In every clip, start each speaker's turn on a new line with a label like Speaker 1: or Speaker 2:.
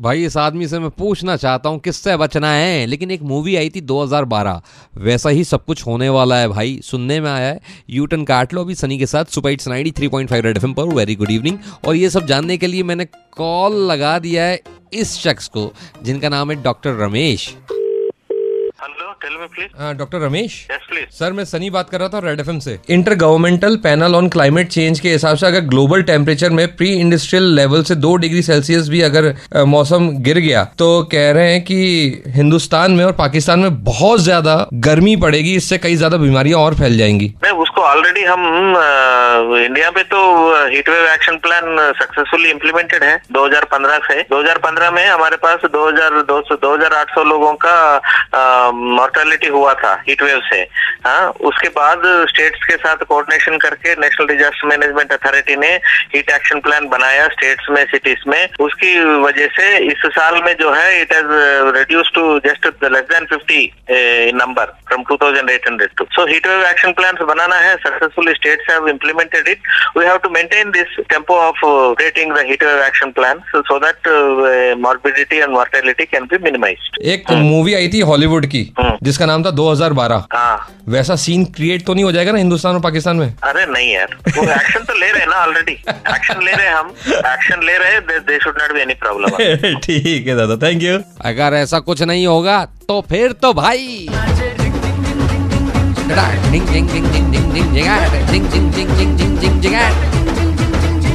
Speaker 1: भाई, इस आदमी से मैं पूछना चाहता हूँ, किससे बचना है? लेकिन एक मूवी आई थी 2012 वैसा ही सब कुछ होने वाला है भाई। सुनने में आया है यूटन काट लो अभी सनी के साथ, super it's ninety three point five Red FM पर वेरी गुड इवनिंग और ये सब जानने के लिए मैंने कॉल लगा दिया है इस शख्स को, जिनका नाम है doctor Ramesh. Doctor Ramesh
Speaker 2: yes,
Speaker 1: sir मैं सनी बात कर रहा था रेड एफ़ से। Intergovernmental panel on climate change के हिसाब से अगर ग्लोबल टेम्परेचर में प्री इंडस्ट्रियल लेवल से दो डिग्री सेल्सियस भी अगर अ, मौसम गिर गया तो कह रहे हैं कि हिंदुस्तान में और पाकिस्तान में बहुत ज़्यादा गर्मी पड़ेगी इससे कई ज़्यादा बीमारियाँ और फैल जाएँगी।
Speaker 2: उसको ऑलरेडी हम इंडिया पे तो heat wave action plan successfully implemented है 2015 से। 2015 में हमारे पास 2200 2800 लोगों का मॉर्टेलिटी हुआ था हीट वेव से। हाँ उसके बाद स्टेट्स के साथ कोऑर्डिनेशन करके नेशनल डिजास्टर मैनेजमेंट अथॉरिटी ने हीट एक्शन प्लान बनाया स्टेट्स में सिटीज़ में। उसकी वजह से इस साल में जो है it has reduced to just less than 50 number from 2800 to so heat wave action plan बनाना है successfully states have implemented it we have to maintain this tempo of uh, the heat wave action plan so, so that uh, morbidity and mortality can be minimized.
Speaker 1: एक movie आई थी Hollywood की
Speaker 2: हम्म।
Speaker 1: जिसका नाम था 2012
Speaker 2: हाँ।
Speaker 1: वैसा सीन क्रिएट तो नहीं हो जाएगा ना हिंदुस्तान और पाकिस्तान में?
Speaker 2: अरे नहीं यार वो एक्शन तो ले रहे हैं ना ऑलरेडी एक्शन ले रहे हैं हम एक्शन ले रहे हैं they should not be any problem
Speaker 1: ठीक है दादा थैंक यू अगर ऐसा कुछ नहीं होगा तो फिर तो भाई।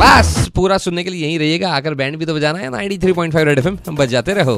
Speaker 1: बस पूरा सुनने के लिए यहीं रहिएगा आकर बैंड भी तो बजाना है ना 93.5 रेड एफएम बजाते रहो